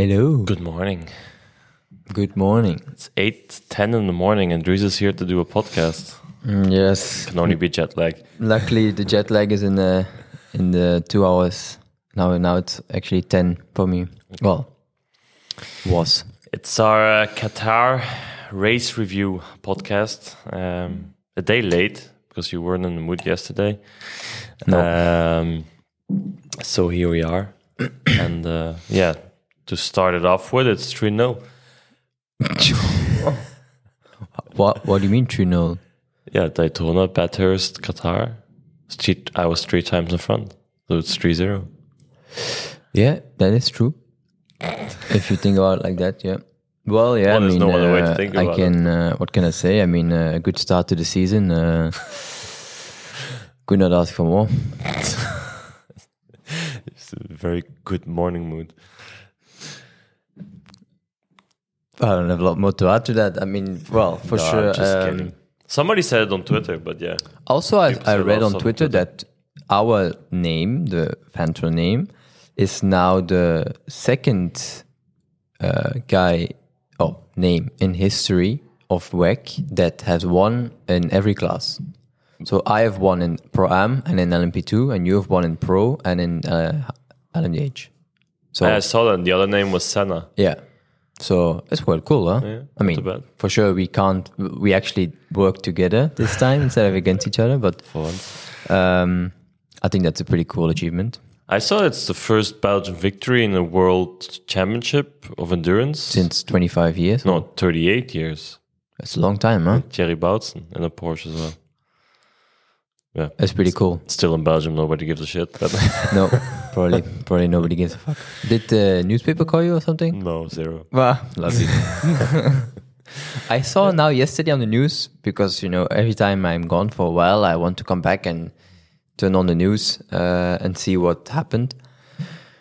Hello. Good morning. Good morning. It's eight ten in the morning, and Dries is here to do a podcast. Mm, yes. Can only be jet lag. Luckily, the jet lag is in the in the two hours. Now, now it's actually ten for me. Well, was. It's our uh, Qatar race review podcast. Um, a day late because you weren't in the mood yesterday. No. Um, so here we are, and uh, yeah, to start it off with, it's three 0 What What do you mean true null? Yeah, Daytona, Bathurst, Qatar. I was three times in front, so it's 3-0. Yeah, that is true. if you think about it like that, yeah. Well, yeah. Well, I mean, no other way to uh, I can. Uh, what can I say? I mean, uh, a good start to the season. Uh, could not ask for more. It's a very good morning mood. I don't have a lot more to add to that. I mean, well, for No, sure. just um, kidding. Somebody said it on Twitter, but yeah. Also, I, I read on Twitter, that our name, the Vanthoor name, is now the second uh, guy oh, name in history of WEC that has won in every class. So I have won in Pro Am and in LMP2, and you have won in Pro and in uh, LMDH. So I saw that. The other name was Senna. yeah. So it's quite cool, huh? Yeah, I mean, for sure we can't. We actually work together this time instead of against each other. But For once. um, I think that's a pretty cool achievement. I saw it's the first Belgian victory in a world championship of endurance. Since 25 years, no, 38 years. that's a long time, huh? Thierry Boutsen in a Porsche as well. Yeah. That's pretty cool. Still in Belgium, nobody gives a shit. But No, probably, probably nobody gives a fuck. Did the newspaper call you or something? no, zero. Well, lovely. I saw now yesterday on the news because you know every time I'm gone for a while, I want to come back and turn on the news uh, and see what happened.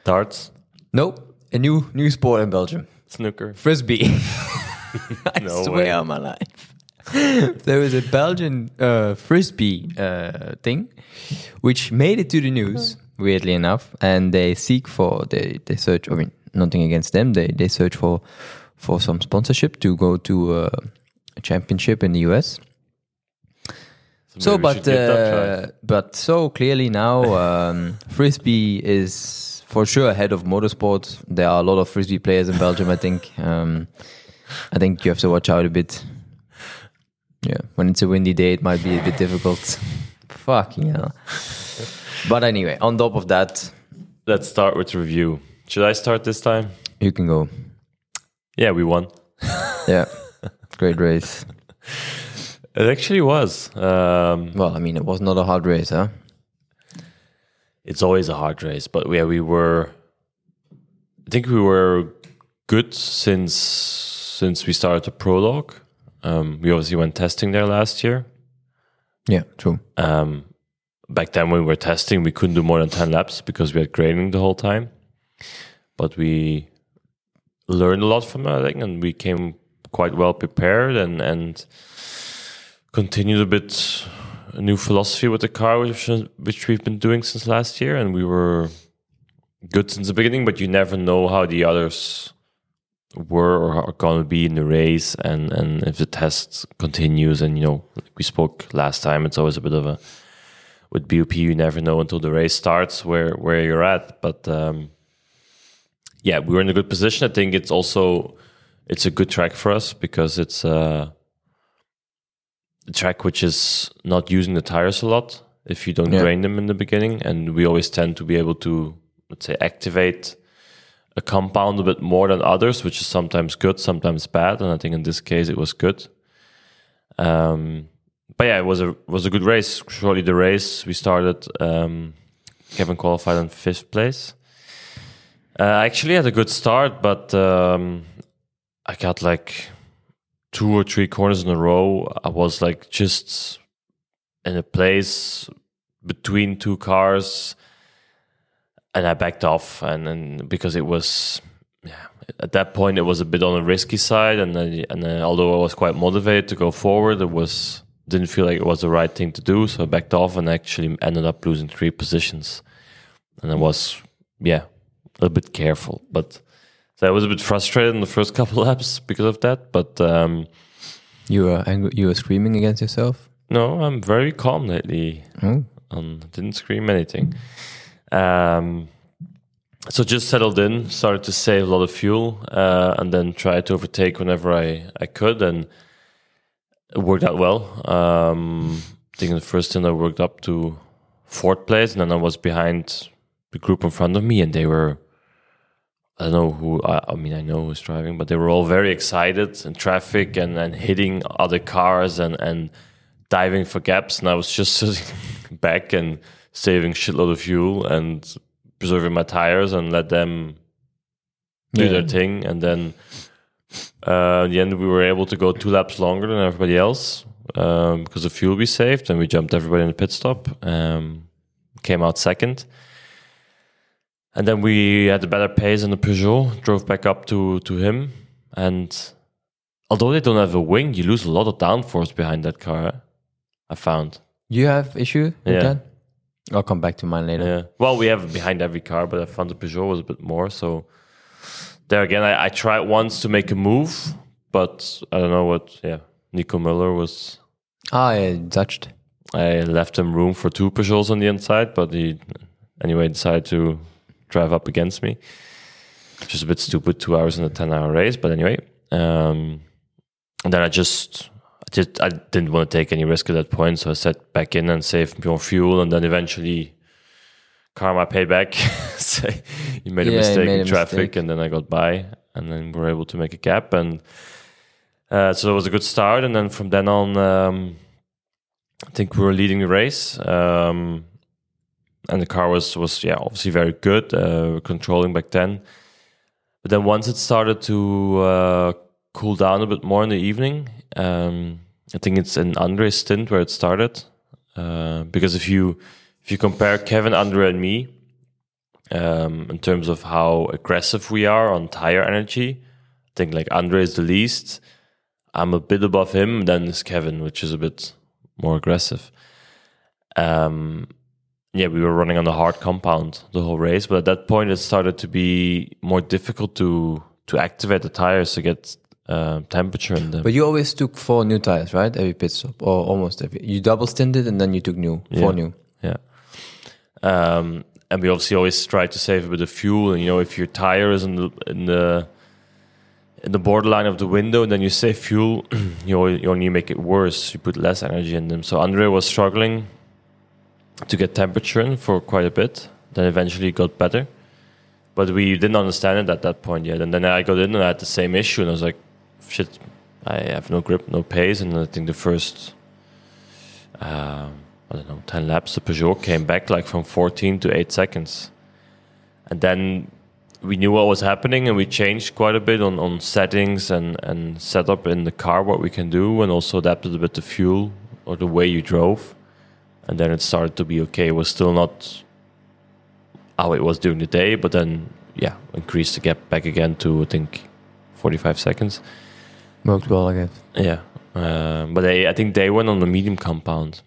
Darts, No, a new new sport in Belgium. snooker. Frisbee. I No swear way. on my life. there was a Belgian uh, frisbee uh, thing, which made it to the news. Weirdly enough, and they seek for they they search. I mean, nothing against them. They they search for for some sponsorship to go to uh, a championship in the US. So, should but give that a try. uh, but so clearly now, um, frisbee is for sure ahead of motorsport. There are a lot of frisbee players in Belgium. I think. Um, I think you have to watch out a bit. Yeah, when it's a windy day, it might be a bit difficult. Fucking hell. But anyway, on top of that, Let's start with review. Should I start this time? you can go. Yeah, we won. Yeah, great race. It actually was. Um, Well, I mean, it was not a hard race, huh? it's always a hard race, but yeah, we were. I think we were good since since we started the prologue. Um, we obviously went testing there last year. Yeah, true. Um, back then, when we were testing, we couldn't do more than ten laps because we had graining the whole time. But we learned a lot from it, I think, and we came quite well prepared and and continued a bit a new philosophy with the car, which which we've been doing since last year, and we were good since the beginning. But you never know how the others were or are going to be in the race, and and if the test continues. And you know, like we spoke last time, it's always a bit of a with BOP. You never know until the race starts where where you're at, but. Um, yeah, we were in a good position. I think it's also it's a good track for us because it's uh, a track which is not using the tires a lot if you don't Yeah. drain them in the beginning, and we always tend to be able to let's say activate a compound a bit more than others, which is sometimes good, sometimes bad, and I think in this case it was good. Um, but yeah, it was a was a good race. Surely the race we started. Um, Kevin qualified in fifth place. Uh, I actually had a good start, but um, I got like two or three corners in a row. I was like just in a place between two cars, and I backed off. And, and because it was, yeah, at that point it was a bit on the risky side. And then, and then although I was quite motivated to go forward, it was didn't feel like it was the right thing to do. So I backed off and actually ended up losing three positions. And I was, yeah, a little bit careful, but So I was a bit frustrated in the first couple laps because of that. But um, You were angry, you were screaming against yourself. no, I'm very calm lately. Oh, and didn't scream anything. Um, so just settled in, started to save a lot of fuel, uh, and then tried to overtake whenever I, I could, and it worked out well. Um, I think in the first stint I worked up to fourth place, and then I was behind the group in front of me, and they were. I don't know who. I, I mean, I know who was driving, but they were all very excited in traffic and, and hitting other cars and, and diving for gaps, and I was just sitting back and saving shitload of fuel and preserving my tires and let them do Yeah. their thing. And then uh, in the end, we were able to go two laps longer than everybody else um, because of fuel we saved, and we jumped everybody in the pit stop. Um, came out second. And then we had a better pace in the Peugeot, drove back up to, to him. And although they don't have a wing, you lose a lot of downforce behind that car. I found. you have issue with Yeah. that? I'll come back to mine later. Yeah. Well, we have behind every car, but I found the Peugeot was a bit more. So there again, I, I tried once to make a move, but I don't know what. Yeah, Nico Müller was. Ah, yeah, touched. I left him room for two Peugeots on the inside, but he anyway decided to drive up against me. Which is a bit stupid, two hours in a ten-hour race. But anyway, um, and then I just, just, I didn't want to take any risk at that point, so I sat back in and saved more fuel, and then eventually, karma paid back. Say he made a Yeah, he mistake made in a traffic, mistake. and then I got by, and then we were able to make a gap, and uh, so it was a good start. And then from then on. Um, I think we were leading the race, um, and the car was was yeah obviously very good, uh, controlling back then. But then once it started to uh, cool down a bit more in the evening, um, I think it's an Andre stint where it started. Uh, because if you if you compare Kevin, Andre, and me um, in terms of how aggressive we are on tire energy, I think like Andre is the least. I'm a bit above him. Then is Kevin, which is a bit more aggressive. Um, yeah, we were running on the hard compound the whole race, but at that point it started to be more difficult to to activate the tires to get uh, temperature in them. But you always took four new tires, right? Every pit stop, or almost every. You double stinted and then you took new, four Yeah. new. Yeah. Um, and we obviously always try to save a bit of fuel. And you know, if your tire is in the in the in the borderline of the window, and then you save fuel, you only, you only make it worse. You put less energy in them. So Andre was struggling to get temperature in for quite a bit. Then eventually it got better, but we didn't understand it at that point yet. And then I got in and I had the same issue, and I was like, "Shit, I have no grip, no pace." And I think the first um, I don't know, 10 laps, the Peugeot came back like from 14 to 8 seconds. And then we knew what was happening and we changed quite a bit on, on settings and, and setup in the car, what we can do, and also adapted a bit the fuel or the way you drove. And then it started to be okay. It was still not how it was during the day, but then, yeah, increased the gap back again to, I think, 45 seconds. Worked well, I guess. Yeah, um, but they, I think they went on the medium compound,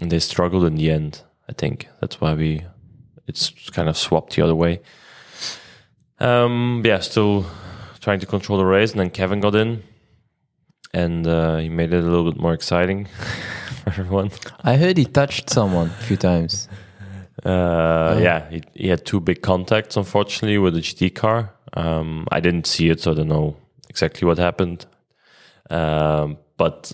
and they struggled in the end. I think that's why we, it's kind of swapped the other way. Um, yeah, still trying to control the race, and then Kevin got in, and uh, he made it a little bit more exciting for everyone. I heard he touched someone a few times. Uh, yeah, he, he had two big contacts, unfortunately, with the GT car. Um, I didn't see it, so I don't know exactly what happened. Um, but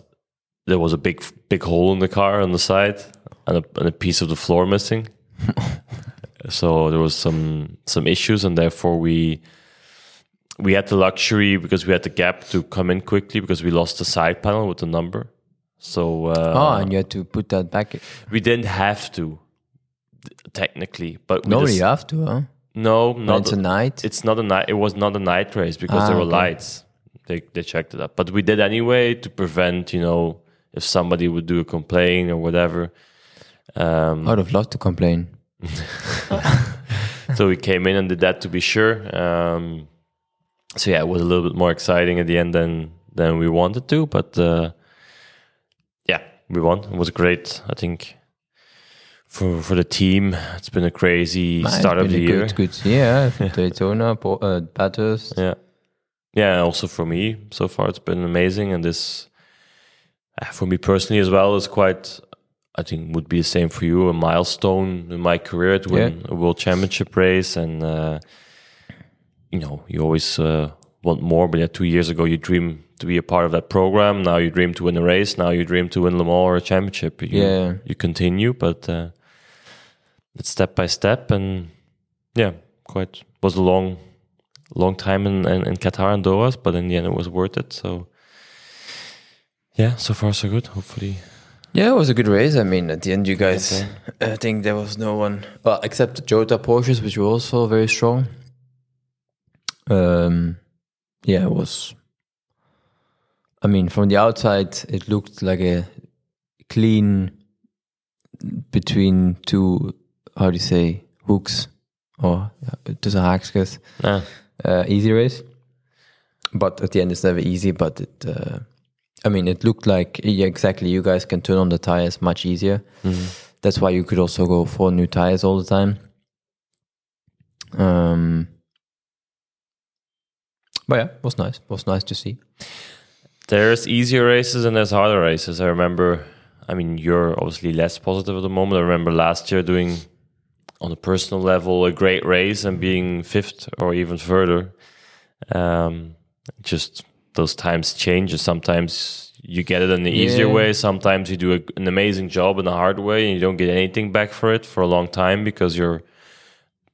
there was a big, big hole in the car on the side, and a, and a piece of the floor missing. so there was some some issues, and therefore we we had the luxury because we had the gap to come in quickly because we lost the side panel with the number. So uh, oh, and you had to put that back. we didn't have to technically, but we Nobody just- have to, huh? no, not it's a night. it's not a night. It was not a night race because Ah, there were okay. lights. They they checked it up, but we did anyway to prevent you know if somebody would do a complaint or whatever. Um, I would have loved to complain. so we came in and did that to be sure. Um, so yeah, it was a little bit more exciting at the end than than we wanted to, but uh, yeah, we won. It was great. I think for for the team. It's been a crazy Nah, start of the a year. Good, good yeah. Daytona, uh, Bathurst. Yeah, yeah. Also for me, so far it's been amazing, and this uh, for me personally as well is quite. I think would be the same for you. A milestone in my career to win a world championship race, and uh, you know you always uh, want more. But yeah, two years ago you dream to be a part of that program. Now you dream to win a race. Now you dream to win Le Mans or a championship. You, Yeah. you continue, but uh, it's step by step, and yeah, quite was a long, long time in, in, in Qatar and Doha, but in the end it was worth it. So yeah, so far so good. Hopefully, Yeah, it was a good race. I mean, at the end, you guys, Okay. Uh, I think there was no one, well, except Jota Porsches, which were also very strong. Um, yeah, it was. I mean, from the outside, it looked like a clean between two, how do you say, hooks or uh, ja, tussen haakjes, yeah, uh, easy race. But at the end, it's never easy. But it, uh, I mean, it looked like yeah, exactly. You guys can turn on the tires much easier. That's why you could also go for new tires all the time. Um, but yeah, it was nice. It was nice to see. there's easier races and there's harder races. I remember. I mean, you're obviously less positive at the moment. I remember last year doing, on a personal level, a great race and being fifth or even further. Um, just those times change. Sometimes you get it in the easier Yeah. way. Sometimes you do a, an amazing job in the hard way and you don't get anything back for it for a long time because you're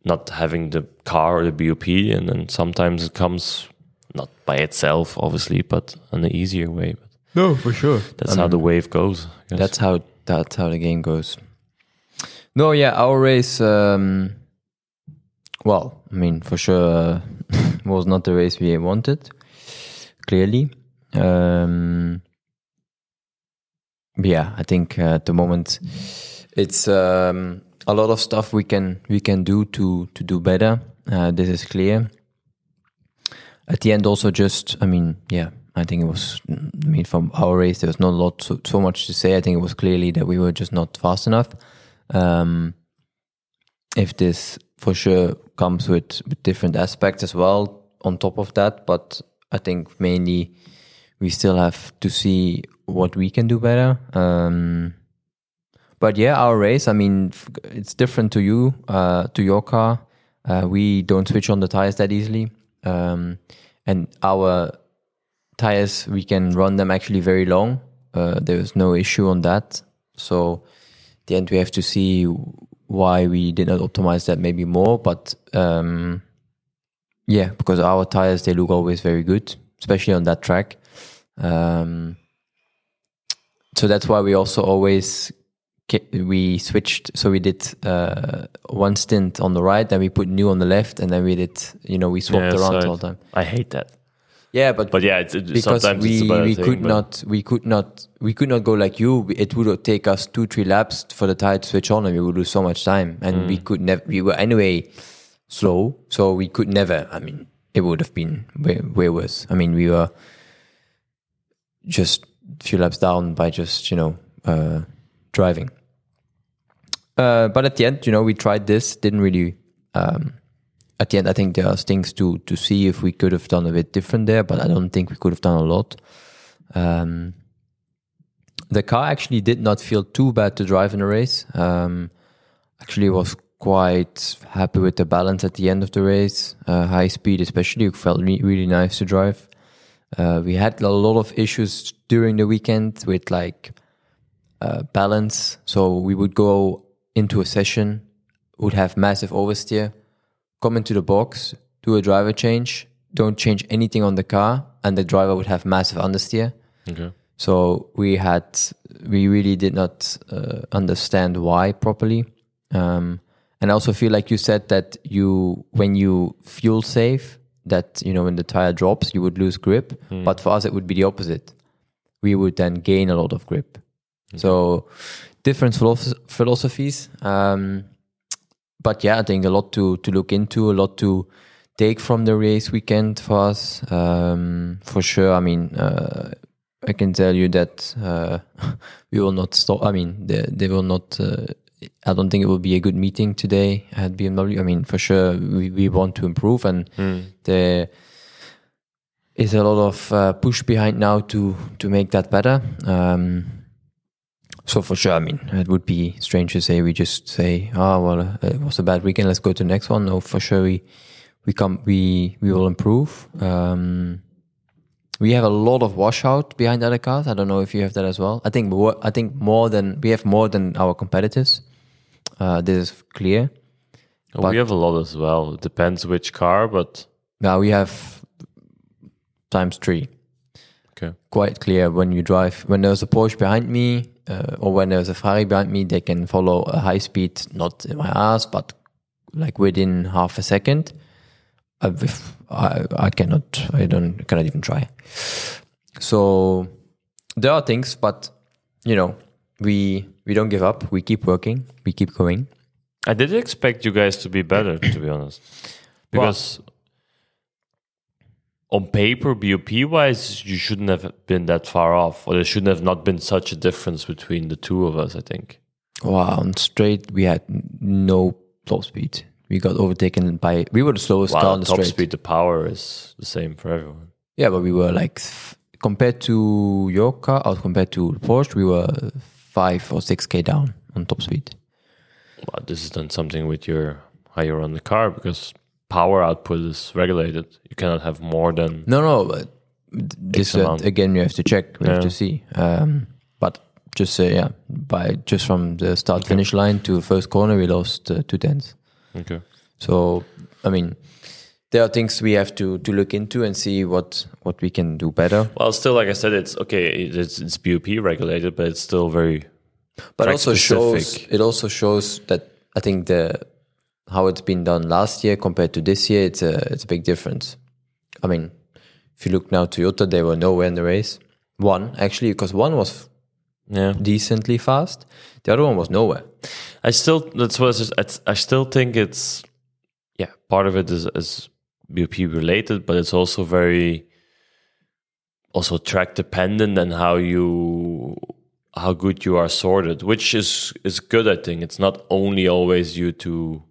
not having the car or the BOP. And then sometimes it comes not by itself, obviously, but in an easier way. But No, for sure. that's how the wave goes. That's how that's how the game goes. No, yeah, our race. Um, well, I mean, for sure, uh, was not the race we wanted. Clearly, um, yeah, I think uh, at the moment it's um, a lot of stuff we can we can do to to do better. Uh, this is clear. At the end, also just I mean, yeah, I think it was. I mean, from our race, there was not a lot so, so much to say. I think it was clearly that we were just not fast enough. Um, if this for sure comes with, with different aspects as well on top of that, but I think mainly we still have to see what we can do better. Um, but yeah, our race. I mean, it's different to you, uh, to your car. Uh, we don't switch on the tires that easily, um, and our tires we can run them actually very long. Uh, there is no issue on that. So, the end we have to see why we did not optimize that maybe more. But um, yeah, because our tires they look always very good, especially on that track. Um, so that's why we also always we switched. So we did uh, one stint on the right, then we put new on the left, and then we did you know we swapped Yeah, around so all the time. I hate that. Yeah, but But yeah, it's, it, because sometimes we it's a better we thing, could not we could not we could not go like you. It would take us two three laps for the tire to switch on, and we would lose so much time. And we Mm. could never. We were anyway slow, so we could never. I mean, it would have been way, way worse. I mean, we were just a few laps down by just you know uh, driving. Uh, but at the end, you know, we tried this. Didn't really. Um, at the end, I think there are things to to see if we could have done a bit different there, but I don't think we could have done a lot. Um, the car actually did not feel too bad to drive in a race. Um, actually, was quite happy with the balance at the end of the race. Uh, high speed, especially, felt re- really nice to drive. Uh, we had a lot of issues during the weekend with like uh, balance. So we would go into a session, would have massive oversteer, come into the box, do a driver change, don't change anything on the car, and the driver would have massive understeer. Okay. So we had, we really did not uh, understand why properly. Um, and I also feel like you said that you, when you fuel save, that you know when the tire drops, you would lose grip. But for us, it would be the opposite. We would then gain a lot of grip. So different philosoph- philosophies. Um, but yeah, I think a lot to to look into, a lot to take from the race weekend for us. Um, for sure. I mean, uh, I can tell you that uh, we will not stop. I mean, they, they will not uh, I don't think it will be a good meeting today at BMW. I mean, for sure, we, we want to improve, and there is a lot of uh, push behind now to to make that better. Um, so for sure, I mean, it would be strange to say we just say, "Oh well, uh, it was a bad weekend. Let's go to the next one." No, for sure, we we come we we will improve. Um, we have a lot of washout behind other cars. I don't know if you have that as well. I think more, I think more than we have more than our competitors. Uh, this is clear. Well, we have a lot as well. It depends which car, but Now we have times three. Okay. Quite clear when you drive. When there's a Porsche behind me, uh, or when there's a Ferrari behind me, they can follow a high speed, not in my ass, but like within half a second. Uh, I, I cannot. I don't. Cannot even try. So there are things, but you know, we we don't give up. We keep working. We keep going. I did expect you guys to be better, to be honest, because on paper, BOP wise, you shouldn't have been that far off, or there shouldn't have not been such a difference between the two of us. I think. Wow, on straight we had no top speed. We got overtaken by. We were the slowest car on the top straight. speed, the power is the same for everyone. Yeah, but we were like compared to your car or compared to Porsche, we were five or six k down on top speed. But this is then something with your how you run the car because power output is regulated. You cannot have more than No, no, but this uh, again you have to check. We have to see. Um, but just uh, yeah, by just from the start finish line to first corner, we lost uh, two tenths. okay. So I mean, there are things we have to to look into and see what what we can do better. Well, still, like I said, it's okay. It's it's BOP regulated, but it's still very but also shows it also shows that I think the how it's been done last year compared to this year it's a it's a big difference. I mean, if you look now Toyota, they were nowhere in the race. One actually because one was yeah. decently fast, the other one was nowhere. I still that's what I still think it's yeah part of it is is BOP related, but it's also very also track dependent and how you how good you are sorted, which is is good. I think it's not only always due to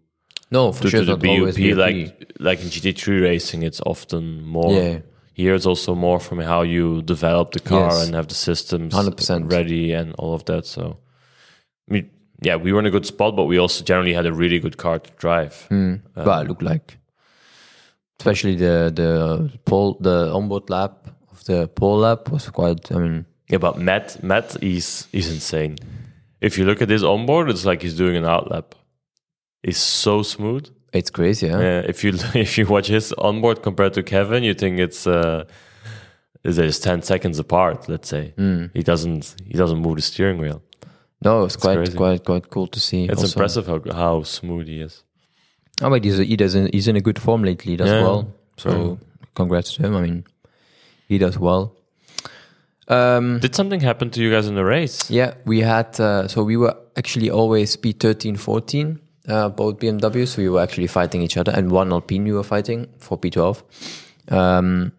No, for due sure, to the it's not always BOP, BOP. like like in GT3 racing, it's often more. Yeah. Here it's also more from how you develop the car Yes. and have the systems 100%. ready and all of that. So, I mean, yeah, we were in a good spot, but we also generally had a really good car to drive. Hmm. Um, but it looked like, especially the the pole the onboard lap of the pole lap was quite. I mean, Yeah, but Matt, Matt, he's he's insane. If you look at his onboard, it's like he's doing an outlap. He's so smooth. it's crazy. Yeah, Yeah, if you if you watch his onboard compared to Kevin, you think it's uh, is just ten seconds apart. Let's say he doesn't he doesn't move the steering wheel. no, it's quite crazy. quite quite cool to see. It's also. impressive how how smooth he is. Oh, but he's he does in, he's in a good form lately as Yeah. well. So congrats to him. I mean, he does well. Um, Did something happen to you guys in the race? yeah, we had uh, so we were actually always P 13, 14, uh, both BMWs. We were actually fighting each other, and one Alpine we were fighting for P12. Um,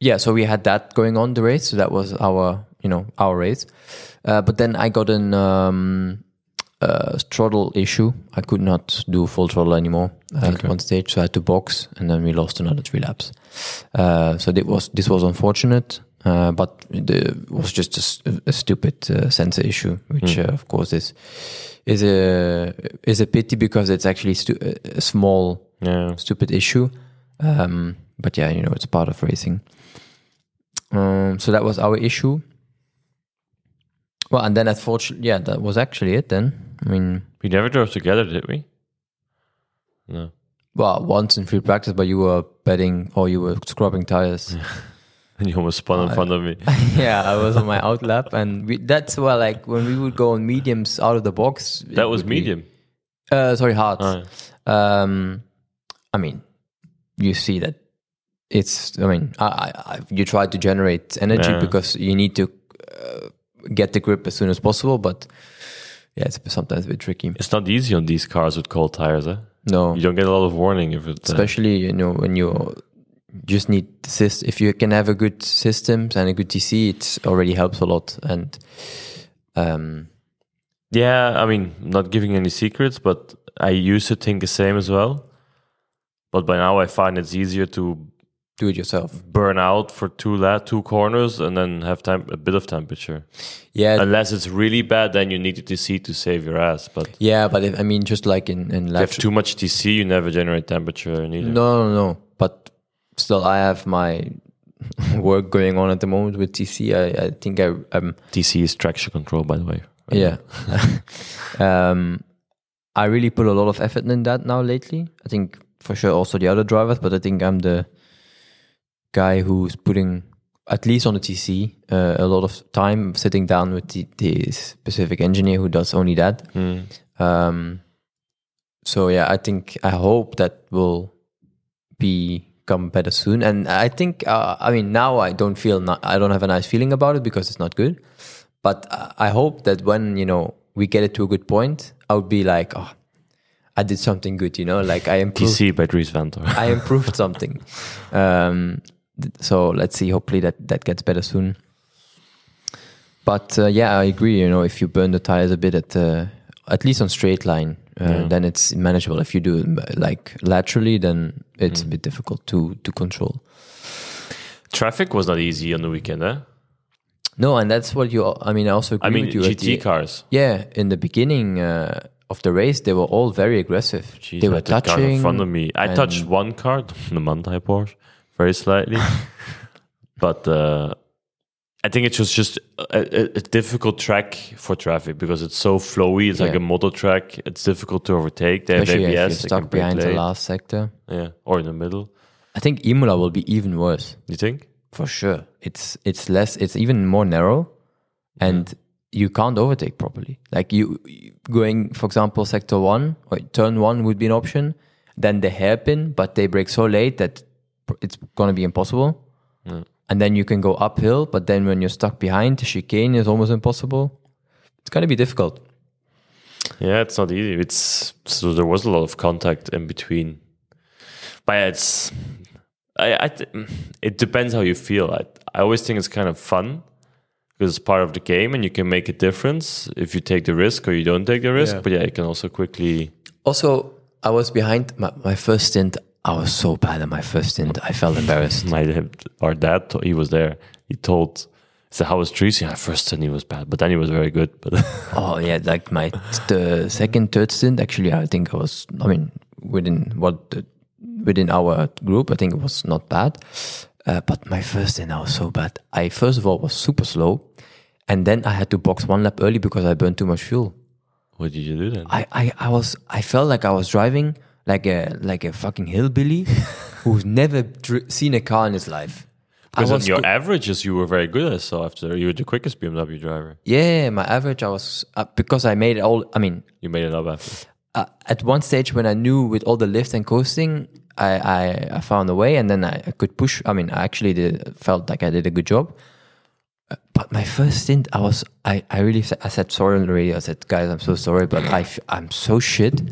yeah, so we had that going on the race. So that was our you know our race. Uh, but then I got an um, uh, throttle issue. I could not do full throttle anymore uh, at one stage, so I had to box, and then we lost another three laps. Uh, so that was this was unfortunate, uh, but the, it was just a stupid uh, sensor issue, which uh, of course is is a is a pity because it's actually stu- a- a small Yeah. stupid issue. Um, but yeah, you know, it's part of racing. Um, so that was our issue. Well, and then unfortunately, yeah, that was actually it. Then I mean, We never drove together, did we? No. well, once in free practice, but you were betting or you were scrubbing tires. And you almost spun in front of me. yeah, I was on my out lap, and we, that's why, like, when we would go on mediums out of the box, That was would be- medium. uh, sorry, hard. Oh, Um, I mean, you see that it's. I mean, I, I, I, you try to generate energy Yeah. because you need to uh, get the grip as soon as possible, but yeah, it's sometimes a bit tricky. It's not easy on these cars with cold tires, eh? No, You don't get a lot of warning if it. Uh, especially you know when you just need syst- if you can have a good systems and a good TC, it already helps a lot. And um, Yeah, I mean, not giving any secrets, but I used to think the same as well. But by now, I find it's easier to Do it yourself. burn out for two la- two corners and then have time a bit of temperature. Yeah, Unless it's really bad, then you need the TC to save your ass. But yeah, but if, I mean, just like in in if you lab, have too much TC, you never generate temperature neither. no, no, no. But still, I have my work going on at the moment with TC. I, I think I um TC is traction control, by the way. yeah. um, I really put a lot of effort in that now lately. I think for sure also the other drivers, but I think I'm the guy who's putting at least on the TC uh, a lot of time sitting down with the, the specific engineer who does only that. Um, so yeah, I think I hope that will become better soon. And I think uh, I mean now I don't feel not, I don't have a nice feeling about it because it's not good. But I I hope that when you know we get it to a good point, I would be like, oh, I did something good. You know, like I improved. TC by Dries Vanthoor. I improved something. Um, so let's see. Hopefully that that gets better soon. But uh, yeah, I agree. You know, if you burn the tires a bit at uh, at least on straight line, uh, then it's manageable. If you do it uh, like laterally, then it's a bit difficult to to control. Traffic was not easy on the weekend, eh? No, and that's what you. I mean, I also agree I mean, with you. GT the- cars. Yeah, in the beginning uh, of the race, they were all very aggressive. Jeez, they I were touching in front of me. I touched one car, the Manthey Porsche, very slightly. but uh, I think it's just just a, a, difficult track for traffic because it's so flowy. It's like a motor track. It's difficult to overtake. They have Especially if you're ABS. stuck behind the last sector. Yeah, or in the middle. I think Imola will be even worse. You think? For sure. It's it's less it's even more narrow and you can't overtake properly. Like you going for example sector 1 or turn 1 would be an option, then the hairpin but they break so late that it's going to be impossible. And then you can go uphill, but then when you're stuck behind, the chicane is almost impossible. It's going to be difficult. Yeah, it's not easy. It's so there was a lot of contact in between, but yeah, it's I, I th- it depends how you feel. I I always think it's kind of fun because it's part of the game and you can make a difference if you take the risk or you don't take the risk. Yeah. But yeah, you can also quickly. Also, I was behind my, my first stint. I was so bad at my first stint. I felt embarrassed. My our dad he was there. He told. he said, how was Tracy? At first, stint he was bad, but then he was very good. But Oh yeah, like my the second, third stint. Actually, I think I was. I mean, within what the, within our group, I think it was not bad. Uh, but my first stint, I was so bad. I first of all was super slow, and then I had to box one lap early because I burned too much fuel. what did you do then? I, I, I was I felt like I was driving like a like a fucking hillbilly who's never dr- seen a car in his life. Because on your go- averages, you were very good. I saw after you were the quickest BMW driver. yeah, my average I was uh, because I made it all. I mean, You made it up after. uh, at one stage when I knew with all the lift and coasting, I, I, I found a way and then I, I could push. I mean, I actually did, felt like I did a good job. Uh, But my first stint, I was, I, I really, said, I said sorry on the radio. I said, guys, I'm so sorry, but I, f- I'm so shit.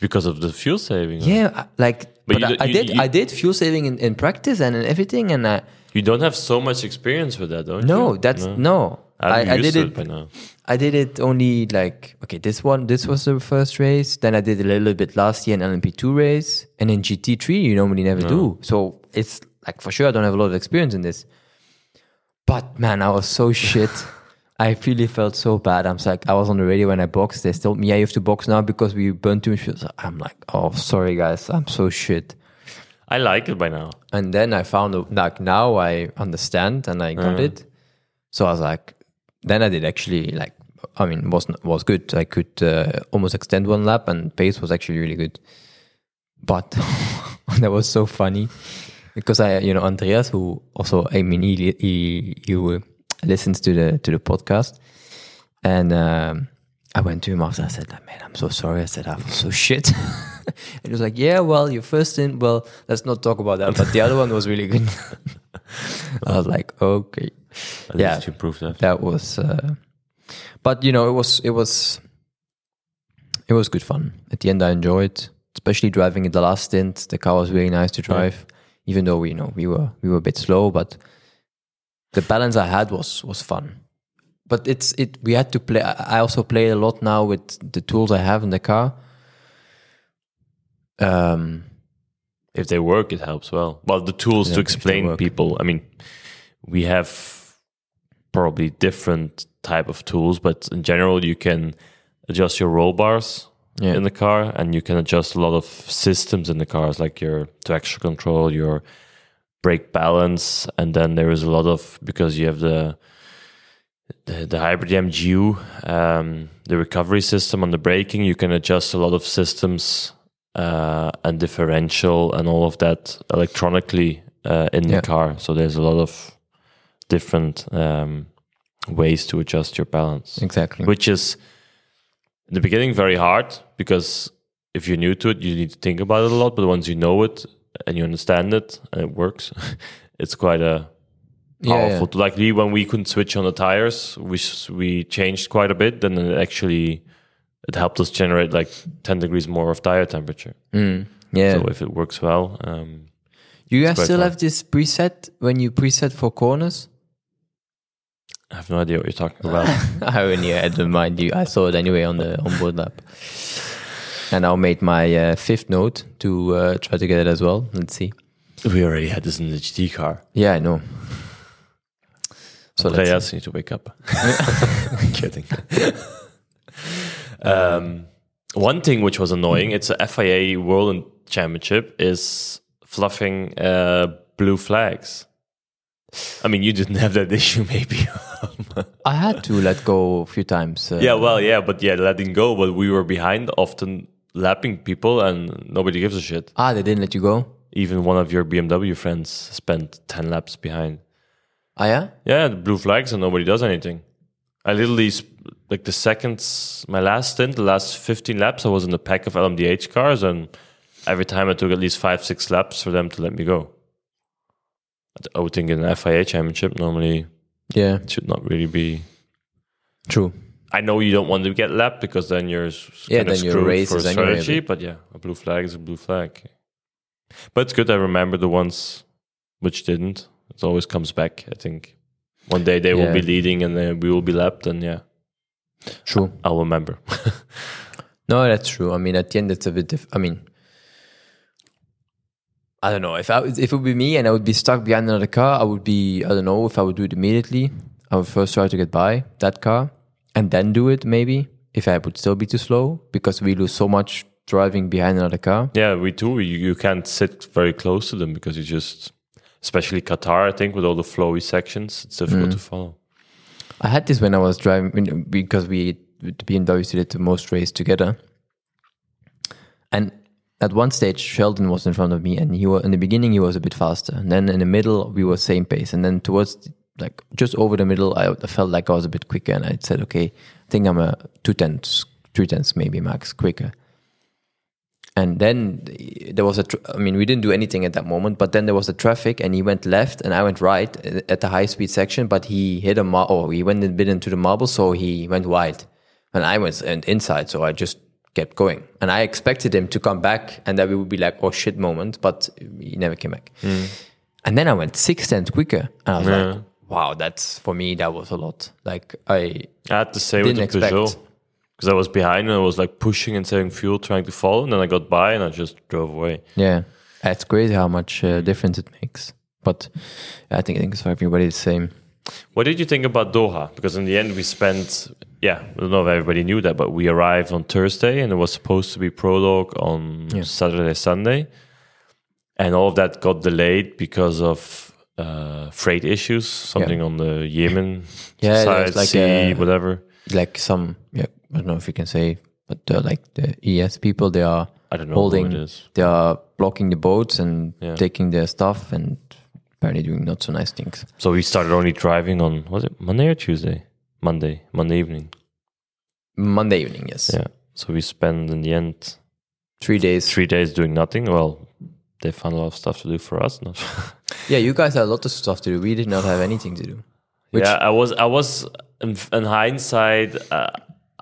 Because of the fuel saving. Yeah, I- like, But but, I, you- did, you- I did fuel saving in, in practice and in everything. And I, You don't have so much experience with that, don't you? no, that's no. I, I did it. it. I did it only like okay, this one, this was the first race. Then I did a little bit last year in LMP2 race, and in GT3 you normally never do. So it's like for sure I don't have a lot of experience in this. But man, I was so shit. I really felt so bad. I'm like, I was on the radio when I boxed. They told me, yeah, you have to box now because we burned too much. So I'm like, oh, sorry guys, I'm so shit. I like it by now. And then I found out, like now I understand and I got it. So I was like, then I did actually like, I mean, was was good. I could uh, almost extend one lap, and pace was actually really good. But that was so funny because I, you know, Andreas, who also, I mean, he he, he listens to the to the podcast, and um, I went to him after. I said, "Man, I'm so sorry." I said, "I was so shit." and he was like, "Yeah, well, your first in, well, let's not talk about that." But the other one was really good. I was like, "Okay." At Yeah. you proved that. that was uh, but you know it was it was it was good fun at the end i enjoyed especially driving in the last stint the car was really nice to drive even though we you know we were we were a bit slow but the balance i had was was fun but it's it. We had to play. I also play a lot now with the tools I have in the car. Um, if they work, it helps well. Well, the tools Yeah, to explain people. I mean, we have probably different type of tools, but in general, you can adjust your roll bars Yeah. in the car, and you can adjust a lot of systems in the cars, like your traction control, your brake balance, and then there is a lot of because you have the the, the hybrid MGU, um, the recovery system on the braking, you can adjust a lot of systems uh, and differential and all of that electronically uh, in Yeah. the car. So there's a lot of different um, ways to adjust your balance, exactly. which is in the beginning very hard because if you're new to it, you need to think about it a lot. But once you know it and you understand it and it works, it's quite a Yeah, yeah. powerful. Like we, when we couldn't switch on the tires, s- we changed quite a bit. Then it actually it helped us generate like ten degrees more of tire temperature. Mm, yeah. So if it works well, um, you guys still fun. have this preset when you preset for corners? I have no idea what you're talking about. I only had in mind you. I saw it anyway on the onboard app. And I made my uh, fifth note to uh, try to get it as well. Let's see. we already had this in the GT car. Yeah, I know. So. Andreas, you need to wake up. Kidding. um, one thing which was annoying, it's a FIA World Championship, is fluffing uh, blue flags. I mean, you didn't have that issue, maybe. I had to let go a few times. Uh, yeah, well, yeah, but yeah, letting go. But we were behind, often lapping people, and nobody gives a shit. Ah, they didn't let you go. Even one of your BMW friends spent ten laps behind. Ah, yeah. Yeah, the blue flags and nobody does anything. I literally, sp- like the seconds, my last stint, the last 15 laps, I was in a pack of LMDH cars, and every time I took at least five, six laps for them to let me go. I would think in an FIA championship, normally Yeah, it should not really be. true. I know you don't want to get lapped because then you're Yeah, then your race for is anyway strategy. But yeah, a blue flag is a blue flag. But it's good I remember the ones which didn't. It always comes back. I think one day they will be leading and then we will be lapped, and yeah, True. I'll remember. No, that's true. I mean, at the end, it's a bit. Diff- I mean, I don't know if I, if it would be me and I would be stuck behind another car. I would be. I don't know if I would do it immediately. I would first try to get by that car and then do it. Maybe if I would still be too slow because we lose so much driving behind another car. yeah, we do. You, you can't sit very close to them because you just, especially Qatar, I think, with all the flowy sections, it's difficult Mm. to follow. I had this when I was driving because we the BMWs did the most race together. And at one stage, Sheldon was in front of me, and he was in the beginning he was a bit faster, and then in the middle we were same pace, and then towards like just over the middle, I felt like I was a bit quicker, and I said, okay, I think I'm a two tenths, three tenths maybe max quicker. And then eh, there was a, tr- I mean, we didn't do anything at that moment, but then there was a traffic and he went left and I went right eh, at the high speed section, but he hit a, mar- oh, he went a bit into the marble, so he went wide. And I was in- inside, so I just kept going. And I expected him to come back and that we would be like, oh shit moment, but he never came back. Mm. And then I went six tenths quicker. And I was Yeah. like, wow, that's, for me, that was a lot. Like, I, I had to same with the expect. Peugeot because I was behind and I was like pushing and saving fuel, trying to follow, and then I got by and I just drove away. Yeah, it's crazy how much uh, difference it makes. But I think I think it's for everybody the same. What did you think about Doha? Because in the end, we spent, yeah, I don't know if everybody knew that, but we arrived on Thursday and it was supposed to be prologue on Yeah. Saturday, Sunday. And all of that got delayed because of uh, freight issues, something on the Yemen Yeah, side, like sea, a- whatever. Like some, yeah, I don't know if you can say, but uh, like the ES people, they are I don't know holding, who it is. they are blocking the boats and Yeah. taking their stuff and apparently doing not so nice things. So we started only driving on, was it Monday or Tuesday? Monday, Monday evening. Monday evening, yes, Yeah. So we spent in the end three days. three days doing nothing. Well, they found a lot of stuff to do for us. Yeah, you guys had a lot of stuff to do. We did not have anything to do. Which- yeah, I was. I was. In, in hindsight, uh,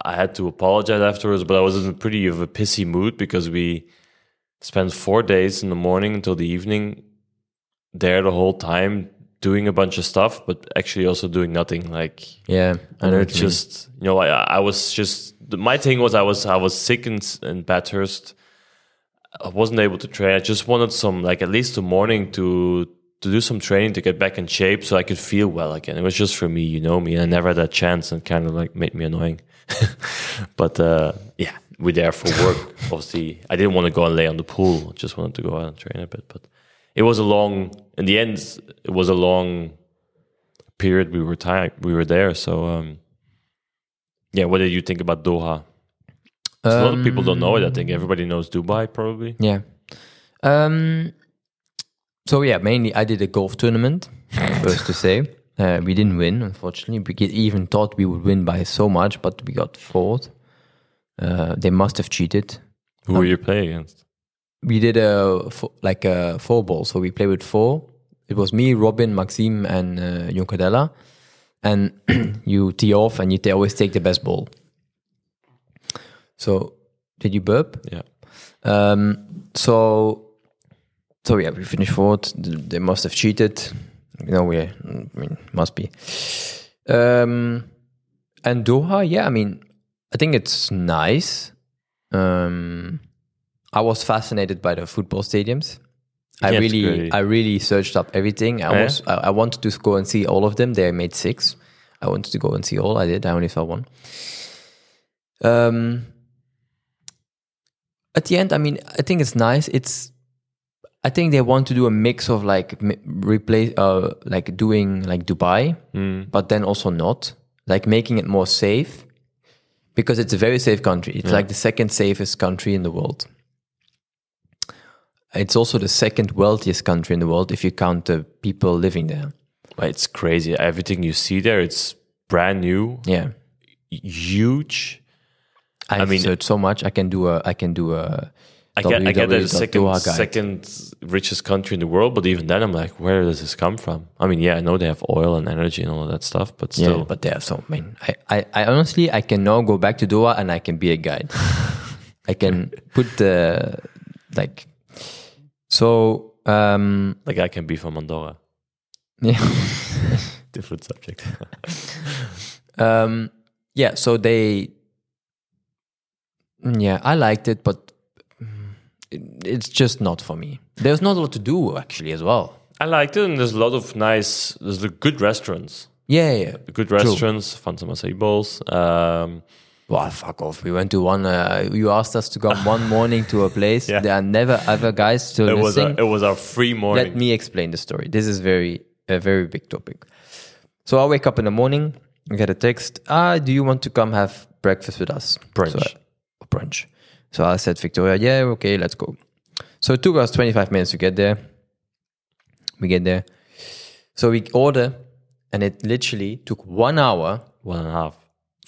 I had to apologize afterwards, but I was in pretty of a pissy mood because we spent four days in the morning until the evening there the whole time doing a bunch of stuff, but actually also doing nothing. Like Yeah, I know. what you just you know, I, I was just my thing was I was I was sick in in Bathurst. I wasn't able to train. I just wanted some like at least the morning to to do some training to get back in shape so I could feel well again. It was just for me, you know me, and I never had that chance and kind of like made me annoying. but uh, yeah, we're there for work. Obviously, I didn't want to go and lay on the pool. I just wanted to go out and train a bit. But it was a long. In the end, it was a long period. We were tired. We were there. So um, yeah, what did you think about Doha? A lot of people don't know it. I think everybody knows Dubai, probably. Yeah. Um. So yeah, mainly I did a golf tournament. first to say, uh, we didn't win, unfortunately. We even thought we would win by so much, but we got fourth. Uh, they must have cheated. Who were you playing against? We did a like a four ball, so we played with four. It was me, Robin, Maxime, and uh. And you tee off, and you always take the best ball. So, did you burp? Yeah. Um, so, so yeah, we finished fourth. They must have cheated. You know, we, I mean, must be. Um, and Doha, yeah, I mean, I think it's nice. Um, I was fascinated by the football stadiums. I really, great. I really searched up everything. I Yeah? was, I, I wanted to go and see all of them. They made six. I wanted to go and see all. I did. I only saw one. Um, at the end, I mean, I think it's nice. It's, I think they want to do a mix of like m- replace, uh, like doing like Dubai, but then also not like making it more safe because it's a very safe country. It's like the second safest country in the world. It's also the second wealthiest country in the world if you count the people living there. It's crazy. Everything you see there, it's brand new, Yeah. huge. I, mean- searched so much. I can do a. I can do a. I get, I get that it's second, second richest country in the world, but even then, I'm like, where does this come from? I mean, yeah, I know they have oil and energy and all of that stuff, but still, Yeah, but they have so. I mean, I, I, I honestly, I can now go back to Doha and I can be a guide. I can put the like. So um like I can be from Andorra. yeah. Different subject. Um, yeah, so they, yeah, I liked it, but mm, it, it's just not for me. There's not a lot to do actually as well. I liked it, and there's a lot of nice, there's the good restaurants. Yeah, yeah. Good restaurants, fancy acai bowls. Um, Well, fuck off. We went to one. Uh, you asked us to come one morning to a place. Yeah. There are never other guys still it was a, it was our free morning. Let me explain the story. This is very a very big topic. So I wake up in the morning, I get a text. Ah, do you want to come have breakfast with us? Brunch. So brunch. So I said, Victoria, yeah, okay, let's go. So it took us 25 minutes to get there. We get there. So we order, and it literally took one hour One and a half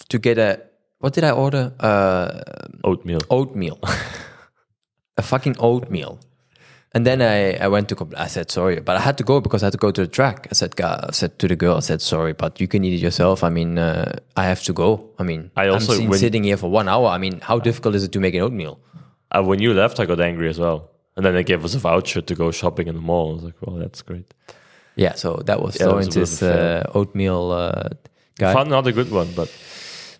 to get a. What did I order? Uh, oatmeal. oatmeal. a fucking oatmeal. And then I, I went to, compl- I said, sorry, but I had to go because I had to go to the track. I said, I said to the girl, I said, sorry, but you can eat it yourself. I mean, uh, I have to go. I mean, I also- when- sitting here for one hour. I mean, how difficult is it to make an oatmeal? Uh, when you left, I got angry as well. And then they gave us a voucher to go shopping in the mall. I was like, well, that's great. Yeah, so that was Yeah, that was a bit of Laurens's a uh, oatmeal uh, guy. Found another good one, but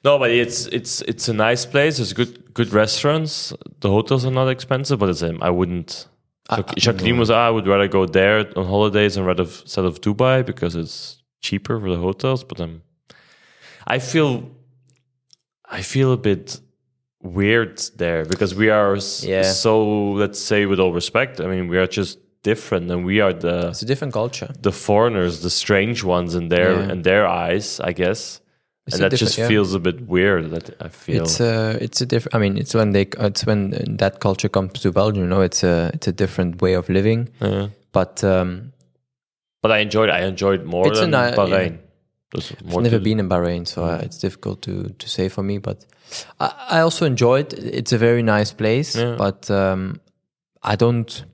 no, but it's it's it's a nice place. There's good good restaurants. The hotels are not expensive, but it's um, I wouldn't. Jacques- Jacqueline was ah, I would rather go there on holidays and rather f- instead of Dubai because it's cheaper for the hotels. But um, I feel I feel a bit weird there because we are Yeah. so let's say with all respect. I mean, we are just different, and we are the It's a different culture. the foreigners, the strange ones in their Yeah. in their eyes, I guess. And that just yeah. feels a bit weird. That I feel. It's a it's a different. I mean, it's when they it's when that culture comes to Belgium. You know, it's a it's a different way of living. Yeah. But um, but I enjoyed. I enjoyed more It's than ni- Bahrain. There's I've never been in Bahrain, so uh, it's difficult to to say for me. But I, I also enjoyed. It's a very nice place, Yeah. but um, I don't.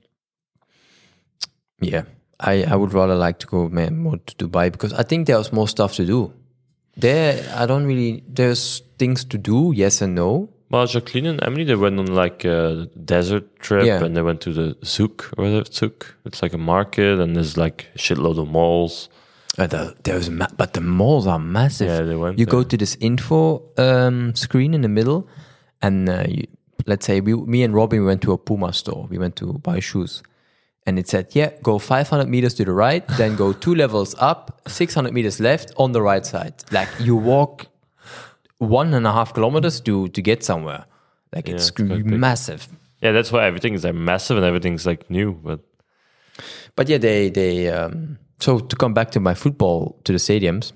Yeah, I I would rather like to go more to Dubai because I think there's more stuff to do. There, I don't really. There's things to do, yes and no. Well, Jacqueline and Emily, they went on like a desert trip Yeah. and they went to the souk, or the souk. It's like a market and there's like a shitload of malls. Uh, the, there's ma- but the malls are massive. Yeah, they went You go to this info um, screen in the middle, and uh, you, let's say we, me and Robin went to a Puma store. We went to buy shoes, and it said, "Yeah, go 500 meters to the right, then go two levels up, 600 meters left on the right side." Like you walk one and a half kilometers to to get somewhere. Like it's it's massive. Yeah, that's why everything is like massive and everything's like new. But But yeah, they they um, so to come back to my football to the stadiums.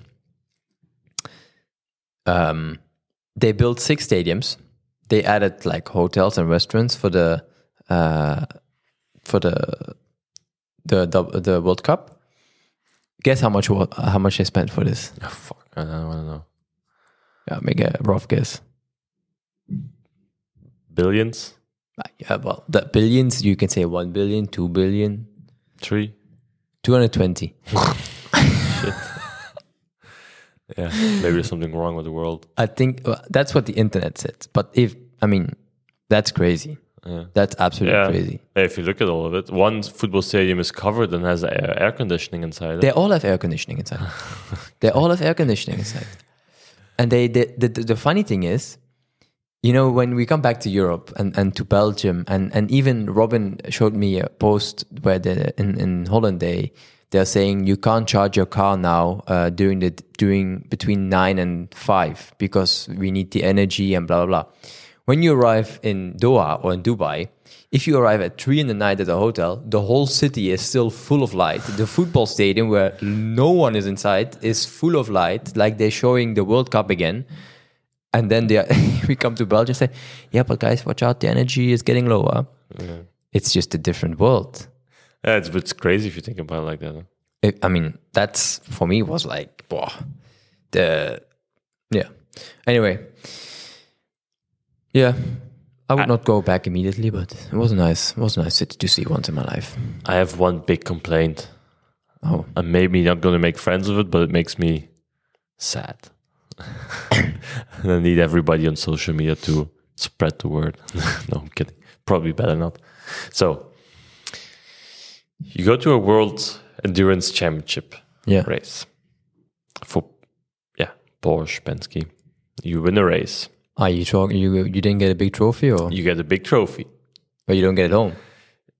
Um, they built six stadiums. They added like hotels and restaurants for the uh, for the the the, the World Cup. Guess how much how much they spent for this? oh, fuck, I don't, I don't know. Yeah, make a rough guess. Billions, Uh, Yeah, well, the billions you can say one billion, two billion, three. two hundred twenty. Shit. Yeah, maybe there's something wrong with the world. I think uh, that's what the internet said. But if I mean, that's crazy. Yeah. That's absolutely Yeah. crazy. If you look at all of it, one football stadium is covered and has air, air conditioning inside They it. all have air conditioning inside. they all have air conditioning inside. And they, they the, the the funny thing is, you know, when we come back to Europe and, and to Belgium, and, and even Robin showed me a post where the in, in Holland they they're saying you can't charge your car now uh, during the during between nine and five because we need the energy and blah blah blah. When you arrive in Doha or in Dubai, if you arrive at three in the night at a hotel, the whole city is still full of light. The football stadium where no one is inside is full of light, like they're showing the World Cup again. And then they are, we come to Belgium and say, yeah, but guys, watch out, the energy is getting lower. It's just a different world. Yeah, it's, it's crazy if you think about it like that. huh? It, I mean, that's for me was like, boah, the, yeah. Anyway, yeah, I would not go back immediately, but it was nice, it was a nice city to see once in my life. I have one big complaint. Oh, I'm maybe not going to make friends with it, but it makes me sad. and I need everybody on social media to spread the word. no, I'm kidding. Probably better not. So, you go to a World Endurance Championship yeah. race for, yeah, Porsche, Penske. You win a race. Are you talking? You you didn't get a big trophy, or You get a big trophy. but you don't get it home?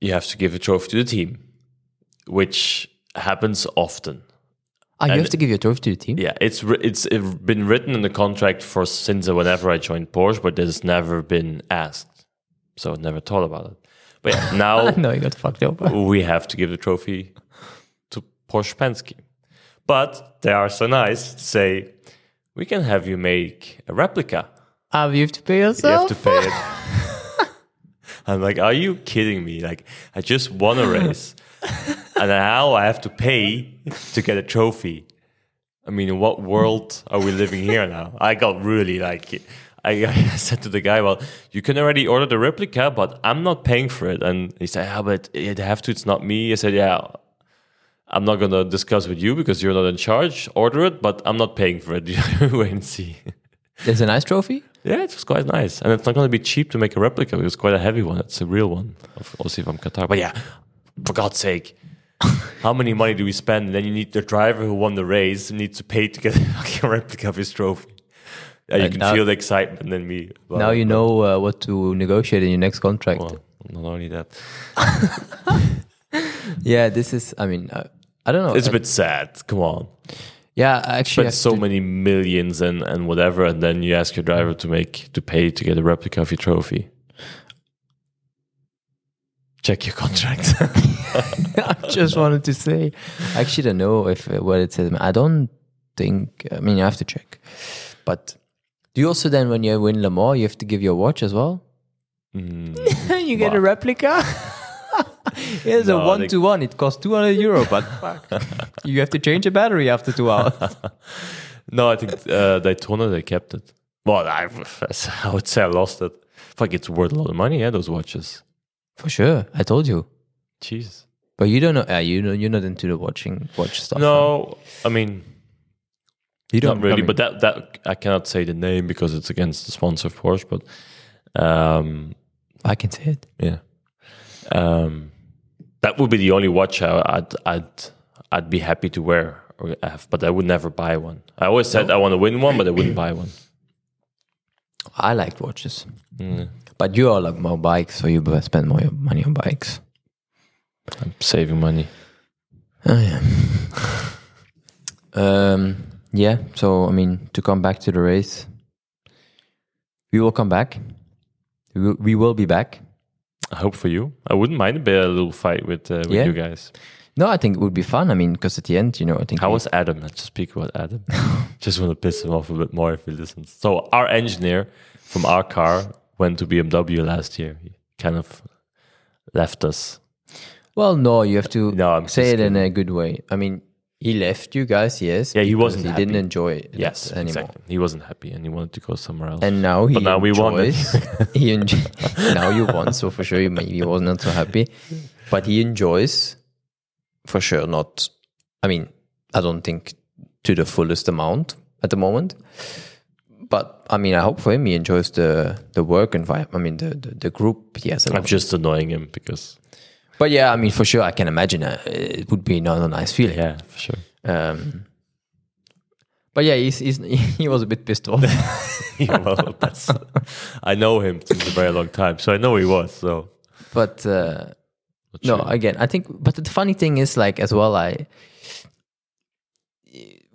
You have to give a trophy to the team, which happens often. Ah, you And- have to give your trophy to the team. Yeah, it's it's been written in the contract for since whenever I joined Porsche, but it's never been asked, so I never thought about it. But yeah, now no, you got fucked up. we have to give the trophy to Porsche Penske. But they are so nice to say, we can have you make a replica. Ah, you have to pay yourself. You have to pay it. I'm like, are you kidding me? Like, I just won a race, and now I have to pay to get a trophy. I mean, in what world are we living here now? I got really like, I, I said to the guy, well, you can already order the replica, but I'm not paying for it. And he said, yeah, but you have to. It's not me. I said, yeah. I'm not gonna discuss with you because you're not in charge. Order it, but I'm not paying for it. Wait and see. There's a nice trophy. Yeah, it was quite nice, and it's not going to be cheap to make a replica. It was quite a heavy one. It's a real one, of- obviously from Qatar. But yeah, for God's sake, how many money do we spend? And then you need the driver who won the race needs to pay to get a replica of his trophy. Yeah, you And can now- feel the excitement in me. now you know uh, what to negotiate in your next contract. Well, not only that, Yeah, this is. I mean, uh, I don't know. it's a bit sad. Come on, yeah, I actually, spend so to- many millions and and whatever, and then you ask your driver to make to pay to get a replica of your trophy. Check your contract. I just wanted to say, I actually don't know if uh, what it says. I don't think. I mean, you have to check. But do you also then, when you win Le Mans, you have to give your watch as well? Mm, you get a replica. Here's No, a one to one. It costs two hundred euro, but fuck, you have to change a battery after two hours. No, I think uh, Daytona they kept it. Well, I, I would say I lost it. Fuck, it's worth a lot of money, yeah, those watches. For sure, I told you. Jeez. But you don't know. Uh, you know, you're not into the watching watch stuff. No, I mean, you don't really. But that that I cannot say the name because it's against the sponsor of Porsche. But Um, I can say it. yeah. Um, that would be the only watch I, I'd I'd I'd be happy to wear or have, but I would never buy one. I always said I want to win one, but I wouldn't buy one. I liked watches, but you all like more bikes, so you better spend more money on bikes. I'm saving money. Oh yeah. um. Yeah. So I mean, to come back to the race, we will come back. We will, we will be back. I hope for you. I wouldn't mind a bit a little fight with uh, with Yeah. you guys. No, I think it would be fun. I mean, because at the end, you know, I think How was Adam? Let's just speak about Adam. just want to piss him off a bit more if he listens. So our engineer from our car went to BMW last year. He kind of left us. Well, no, you have to No, I'm say it in a good way. I mean, he left you guys, yes. Yeah, he wasn't He happy. didn't enjoy it Yes, anymore. exactly. He wasn't happy and he wanted to go somewhere else. And now he But now we won enjoys. he enjo- now you won, so for sure he maybe he was not so happy, but he enjoys, for sure. Not, I mean, I don't think to the fullest amount at the moment, but I mean, I hope for him he enjoys the the work environment. I mean, the the, the group he has. I'm just annoying him because But yeah, I mean, for sure, I can imagine uh, it would be not a nice feeling. yeah, for sure. Um, but yeah, he's, he's, he was a bit pissed off. Yeah, well, that's, I know him since a very long time, so I know he was. So but uh, no, sure. again, I think. But the funny thing is, like as well, I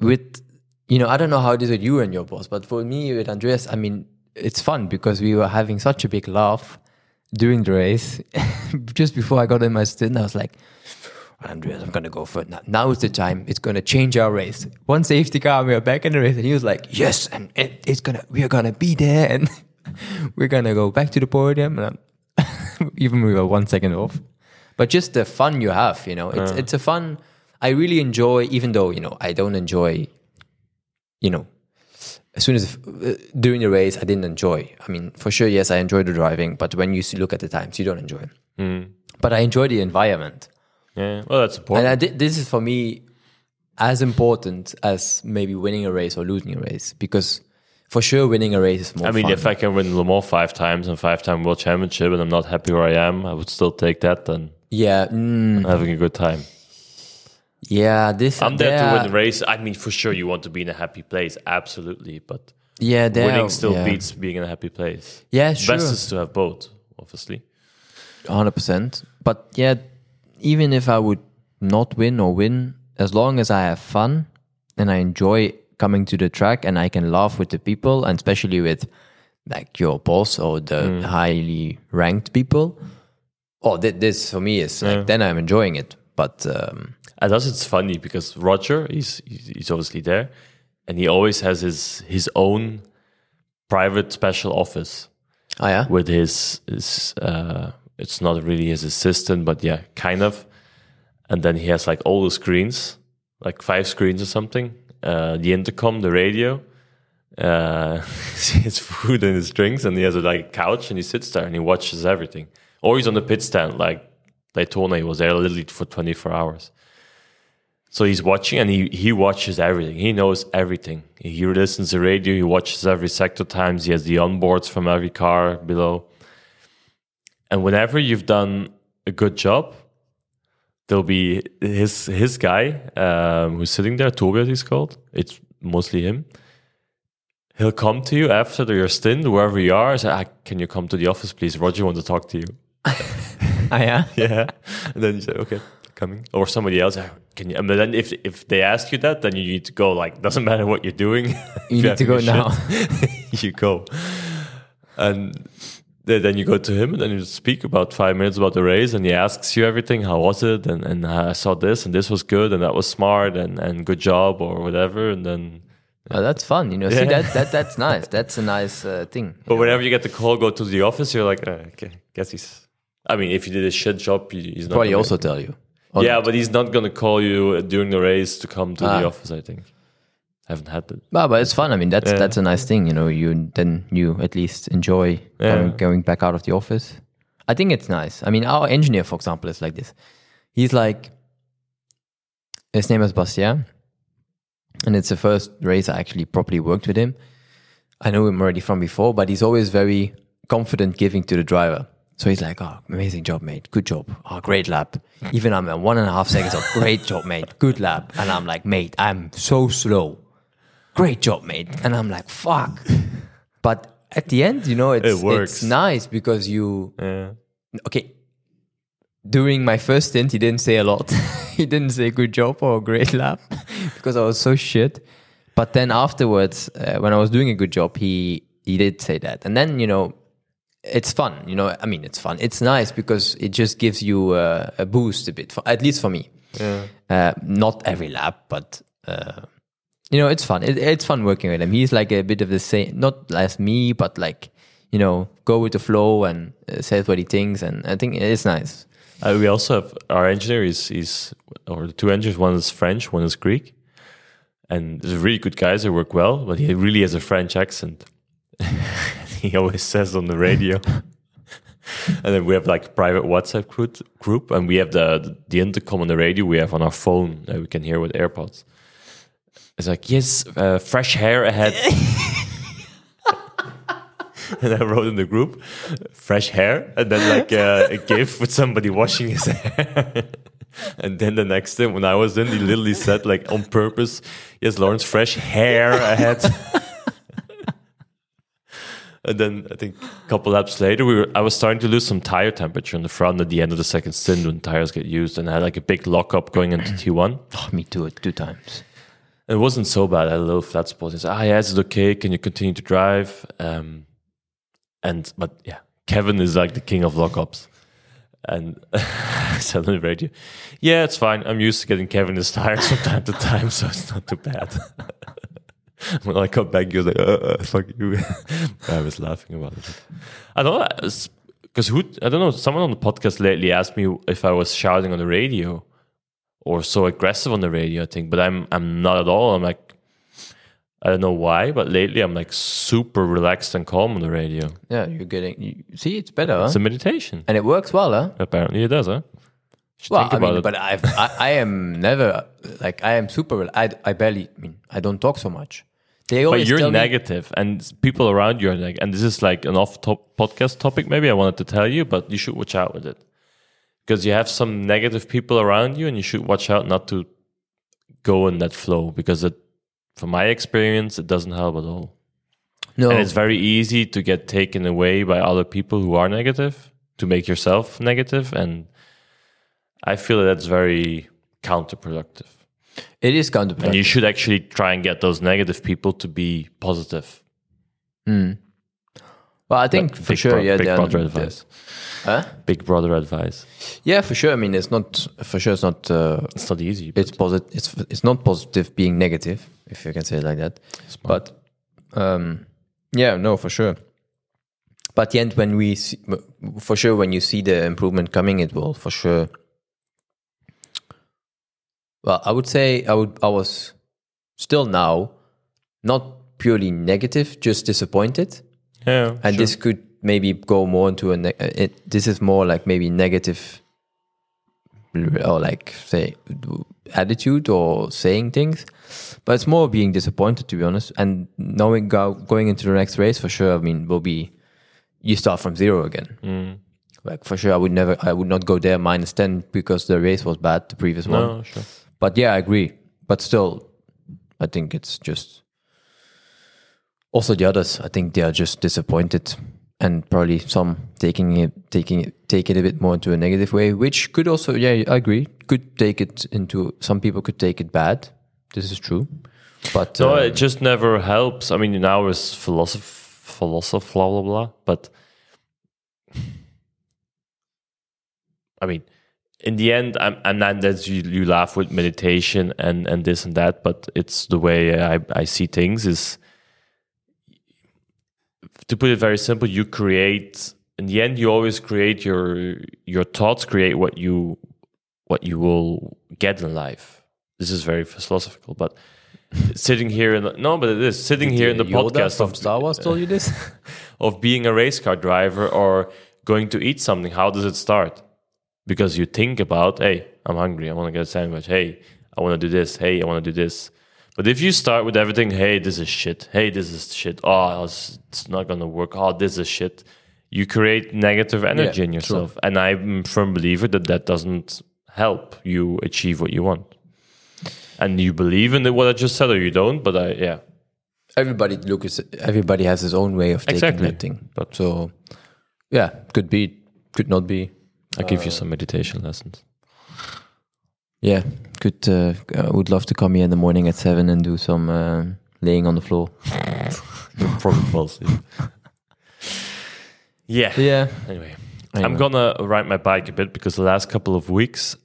with you know, I don't know how it is with you and your boss, but for me with Andreas, I mean, it's fun because we were having such a big laugh during the race. Just before I got in my stint, I was like. Andreas, I'm gonna go for it. Now, now is the time. It's gonna change our race. One safety car, we are back in the race, and he was like, "Yes, and it, it's gonna, we are gonna be there, and we're gonna go back to the podium." And even we were one second off, but just the fun you have, you know, it's it's a fun. I really enjoy, even though you know I don't enjoy, you know, as soon as uh, during the race I didn't enjoy. I mean, for sure, yes, I enjoy the driving, but when you look at the times, you don't enjoy. it. But I enjoy the environment. yeah, well, that's important. And did, this is for me as important as maybe winning a race or losing a race because for sure winning a race is more I mean, fun. if I can win Le Mans five times and five time world championship, and I'm not happy where I am, I would still take that than yeah, mm, having a good time. Yeah, this I'm there to win the race. I mean, for sure, you want to be in a happy place, absolutely. But Yeah, winning still yeah. beats being in a happy place. Yeah, sure, Best is to have both, obviously. hundred percent. But yeah, even if I would not win or win, as long as I have fun and I enjoy coming to the track and I can laugh with the people, and especially with like your boss or the highly ranked people. Oh, th- this for me is like then I'm enjoying it. But um, And thus, it's funny because Roger, he's he's he's obviously there, and he always has his his own private special office oh yeah, with his his. Uh, it's not really his assistant, but yeah, kind of. And then he has like all the screens, like five screens or something. Uh, the intercom, the radio, uh, his food and his drinks, and he has a like couch and he sits there and he watches everything. Or he's on the pit stand, like Daytona. He was there literally for 24 hours. So he's watching and he, he watches everything. He knows everything. He listens to radio. He watches every sector times. He has the onboards from every car below. And whenever you've done a good job, there'll be his his guy um, who's sitting there, Tobias he's called. It's mostly him. He'll come to you after your stint, wherever you are, and say, ah, "Can you come to the office, please? Roger wants to talk to you." oh yeah. yeah, and then you say, "Okay, coming." Or somebody else, "Ah, can you? And then if if they ask you that, then you need to go. Like, doesn't matter what you're doing. You need to go now. you go, and then you go to him and then you speak about five minutes about the race and he asks you everything how was it and, and i saw this and this was good and that was smart and, and good job or whatever and then Oh, that's fun. You know, see that that that's nice. That's a nice uh, thing. but whenever you get the call go to the office you're like uh, okay guess he's i mean if you did a shit job he- he's not Probably also tell you. Yeah not. but he's not gonna call you during the race to come to Ah. the office i think I haven't had that Well, but it's fun. I mean, that's Yeah. that's a nice thing. You know, you then you at least enjoy Yeah. going, going back out of the office. I think it's nice. I mean, our engineer, for example, is like this. He's like, his name is Bastien, and it's the first race I actually properly worked with him. I know him already from before, but he's always very confident giving to the driver. So he's like, "Oh, amazing job, mate. Good job. Oh, great lap. Even I'm at one and a half seconds of great job, mate. Good lap." And I'm like, "Mate, I'm so slow. Great job, mate." And I'm like, "Fuck." But at the end, you know, it's It works. it's nice because you Yeah. okay. During my first stint, he didn't say a lot. he didn't say good job or great lap because I was so shit. But then afterwards, uh, when I was doing a good job, he he did say that. And then you know, it's fun. You know, I mean, it's fun. It's nice because it just gives you uh, a boost a bit. For, at least for me. Uh, not every lap, but uh, you know, it's fun. It, it's fun working with him. He's like a bit of the same, not as me, but like you know, go with the flow and uh, says what he thinks, and I think it's nice. Uh, we also have our engineer is is or the two engineers. One is French, one is Greek, and they're really good guys. They work well, but he really has a French accent. he always says on the radio. and then we have like a private WhatsApp group, group, and we have the the intercom on the radio. We have on our phone that we can hear with AirPods. It's like yes, uh, fresh hair ahead. and I wrote in the group, fresh hair, and then like uh, a gif with somebody washing his hair. and then the next thing, when I was in, he literally said like on purpose, "Yes, Laurens, fresh hair ahead." And then I think a couple laps later, we were I was starting to lose some tire temperature in the front at the end of the second stint when tires get used, and I had like a big lockup going into T1. Oh, me too, two times. It wasn't so bad. I had a little flat spot. He said, "Ah, yeah, is it okay? Can you continue to drive?" Um, and but yeah, Kevin is like the king of lockups. And I said on the radio, "Yeah, it's fine. I'm used to getting Kevin his tires from time to time, so it's not too bad." when I got back, he was like, uh, uh, "Fuck you." I was laughing about it. I don't know because who I don't know. Someone on the podcast lately asked me if I was shouting on the radio or so aggressive on the radio, I think. But I'm I'm not at all. I'm like I don't know why, but lately I'm like super relaxed and calm on the radio. Yeah, you're getting. You, see, it's better, huh? It's a meditation. and it works well, huh? Apparently it does, huh? Well, I mean, it. but I've, I, I am never like I am super. I, I barely. I mean, I don't talk so much. They always But you're negative, and people around you are negative. And this is like an off-top podcast topic. Maybe I wanted to tell you, but you should watch out with it because you have some negative people around you, and you should watch out not to go in that flow because it, from my experience, it doesn't help at all. no, And it's very easy to get taken away by other people who are negative to make yourself negative, and I feel that's very counterproductive. It is counterproductive. And you should actually try and get those negative people to be positive. well, I think for sure, bro- yeah. Big brother advice. Huh? Big brother advice. Yeah, for sure. I mean, it's not for sure. It's not. Uh, It's not easy. It's positive. It's it's not positive being negative, if you can say it like that. But um, yeah, no, for sure. But the end, when we see, for sure, when you see the improvement coming, it will for sure. Well, I would say I would. I was still now not purely negative, just disappointed, yeah, and sure. this could maybe go more into a. Ne- uh, it, this is more like maybe negative, or like say attitude or saying things, but it's more being disappointed to be honest. And knowing go, going into the next race for sure. I mean, will be you start from zero again. Mm. Like for sure, I would never, I would not go there minus ten because the race was bad, the previous one. sure. But yeah, I agree. But still, I think it's just also the others. I think they are just disappointed, and probably some taking it, taking it, take it a bit more into a negative way, which could also, yeah, I agree, could take it into. Some people could take it bad. This is true, but No, uh, it just never helps. I mean, now is philosoph, philosoph, blah blah blah. But I mean, in the end, I'm, I'm not that you, you laugh with meditation and and this and that, but it's the way I I see things. Is to put it very simple, you create. In the end, you always create your your thoughts. Create what you what you will get in life. This is very philosophical, but sitting here in the, no, but it is sitting here in the Yoda podcast from of, Star Wars told you this. of being a race car driver or going to eat something. How does it start? Because you think about, hey, I'm hungry. I want to get a sandwich. Hey, I want to do this. Hey, I want to do this. But if you start with everything, hey, this is shit. Hey, this is shit. Oh, it's, not gonna work. Oh, this is shit. you create negative energy Yeah, in true. yourself. And I'm a firm believer that that doesn't help you achieve what you want. And you believe in what I just said, or you don't. But I, yeah, everybody look is everybody has his own way of taking Exactly. that thing. But- so yeah, could be, could not be. I give you some meditation lessons. Yeah, could. Uh, I would love to come here in the morning at seven and do some uh, laying on the floor. Probably false. yeah. Yeah, Anyway, I'm gonna ride my bike a bit because the last couple of weeks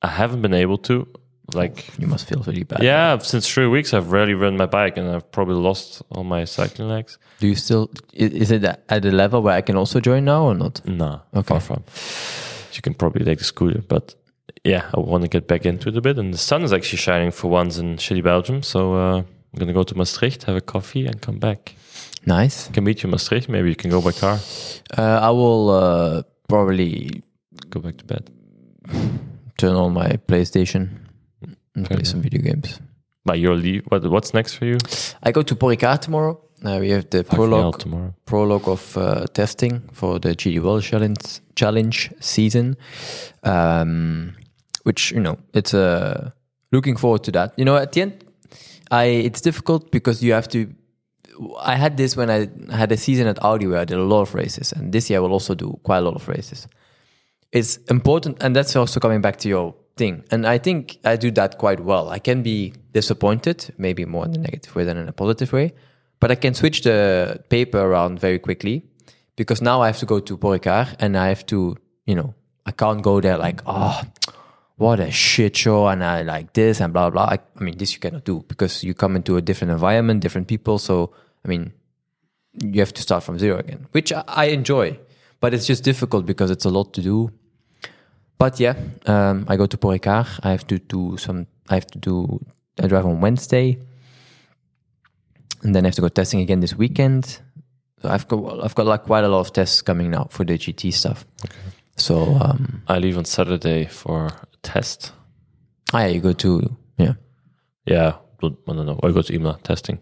I haven't been able to. Like, you must feel really bad. yeah, since three weeks I've rarely ridden my bike, and I've probably lost all my cycling legs. Do you still? Is it at a level where I can also join now or not? No, Okay. far from. You can probably take the scooter, but yeah, I want to get back into it a bit. And the sun is actually shining for once in shitty Belgium, so uh, I'm gonna go to Maastricht, have a coffee, and come back. Nice. I can meet you in Maastricht. Maybe you can go by car. Uh, I will uh, probably Go back to bed. turn on my PlayStation and play some video games. But your leave. What, what's next for you? I go to Paul Ricard tomorrow. Uh, we have the prologue tomorrow. prologue of uh, testing for the GT World Challenge challenge season, um, which you know it's uh, looking forward to that. You know, at the end, I it's difficult because you have to. I had this when I had a season at Audi where I did a lot of races, and this year I will also do quite a lot of races. It's important, and that's also coming back to your thing. And I think I do that quite well. I can be disappointed, maybe more in a negative way than in a positive way, but I can switch the paper around very quickly because now I have to go to Paul Ricard and I have to, you know, I can't go there like, oh, what a shit show and I like this and blah, blah. I, I mean, this you cannot do because you come into a different environment, different people. So, I mean, you have to start from zero again, which I, I enjoy, but it's just difficult because it's a lot to do. But yeah, um, I go to Paul Ricard. I have to do some. I have to do. I drive on Wednesday, and then I have to go testing again this weekend. So I've got I've got like quite a lot of tests coming now for the GT stuff. So um, I leave on Saturday for a test. ah, yeah, you go to yeah. Yeah, I don't know. I go to Imola testing.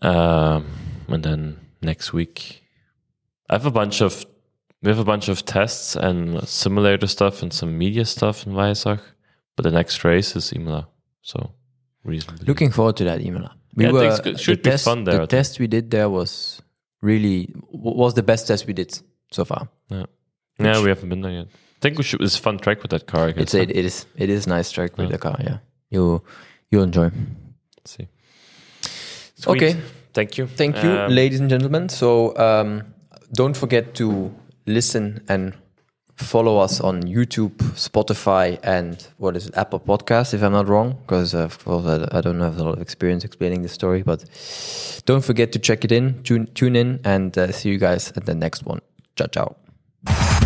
Um, and then next week, I have a bunch of we have a bunch of tests and simulator stuff and some media stuff in Weissach. But the next race is Imola. so reasonably. Looking forward to that, Imola. Yeah, I think it's good. Should the be test, fun there, The test we did there was really was the best test we did so far. yeah, yeah, we haven't been there yet. I think we should. It's fun track with that car. I guess, It's it, it is it is nice track with the car. Yeah, you you enjoy. Let's see. Sweet. Okay. Thank you. Thank you, Um, ladies and gentlemen. So um, don't forget to listen and follow us on YouTube, Spotify, and what is it, Apple Podcast, if I'm not wrong, because uh, of course I, I don't have a lot of experience explaining the story. But don't forget to check it in, tune, tune in, and uh, see you guys at the next one. Ciao, ciao.